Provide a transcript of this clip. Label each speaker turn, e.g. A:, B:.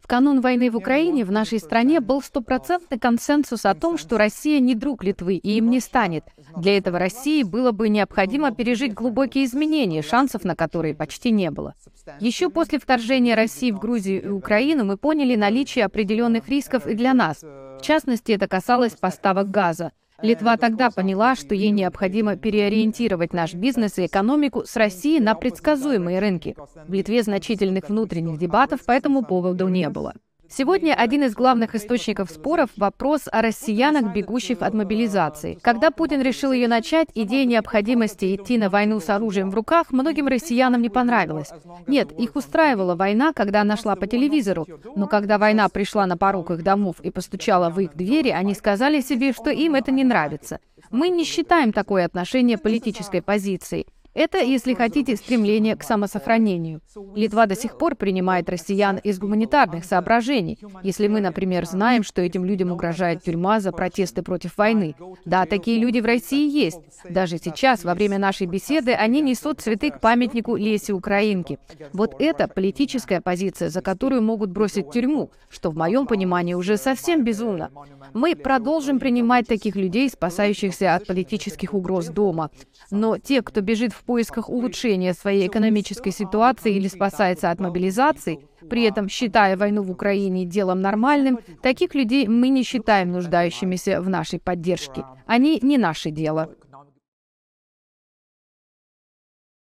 A: В канун войны в Украине в нашей стране был стопроцентный консенсус о том, что Россия не друг Литвы и им не станет. Для этого России было бы необходимо пережить глубокие изменения, шансов на которые почти не было. Еще после вторжения России в Грузию и Украину мы поняли наличие определенных рисков и для нас. В частности, это касалось поставок газа. Литва тогда поняла, что ей необходимо переориентировать наш бизнес и экономику с России на предсказуемые рынки. В Литве значительных внутренних дебатов по этому поводу не было. Сегодня один из главных источников споров – вопрос о россиянах, бегущих от мобилизации. Когда Путин решил ее начать, идея необходимости идти на войну с оружием в руках многим россиянам не понравилась. Нет, их устраивала война, когда она шла по телевизору. Но когда война пришла на порог их домов и постучала в их двери, они сказали себе, что им это не нравится. Мы не считаем такое отношение политической позицией. Это, если хотите, стремление к самосохранению. Литва до сих пор принимает россиян из гуманитарных соображений. Если мы, например, знаем, что этим людям угрожает тюрьма за протесты против войны. Да, такие люди в России есть. Даже сейчас, во время нашей беседы, они несут цветы к памятнику Лесе Украинки. Вот это политическая позиция, за которую могут бросить тюрьму, что в моем понимании уже совсем безумно. Мы продолжим принимать таких людей, спасающихся от политических угроз дома. Но те, кто бежит в поисках улучшения своей экономической ситуации или спасается от мобилизации, при этом считая войну в Украине делом нормальным, таких людей мы не считаем нуждающимися в нашей поддержке. Они не наше дело.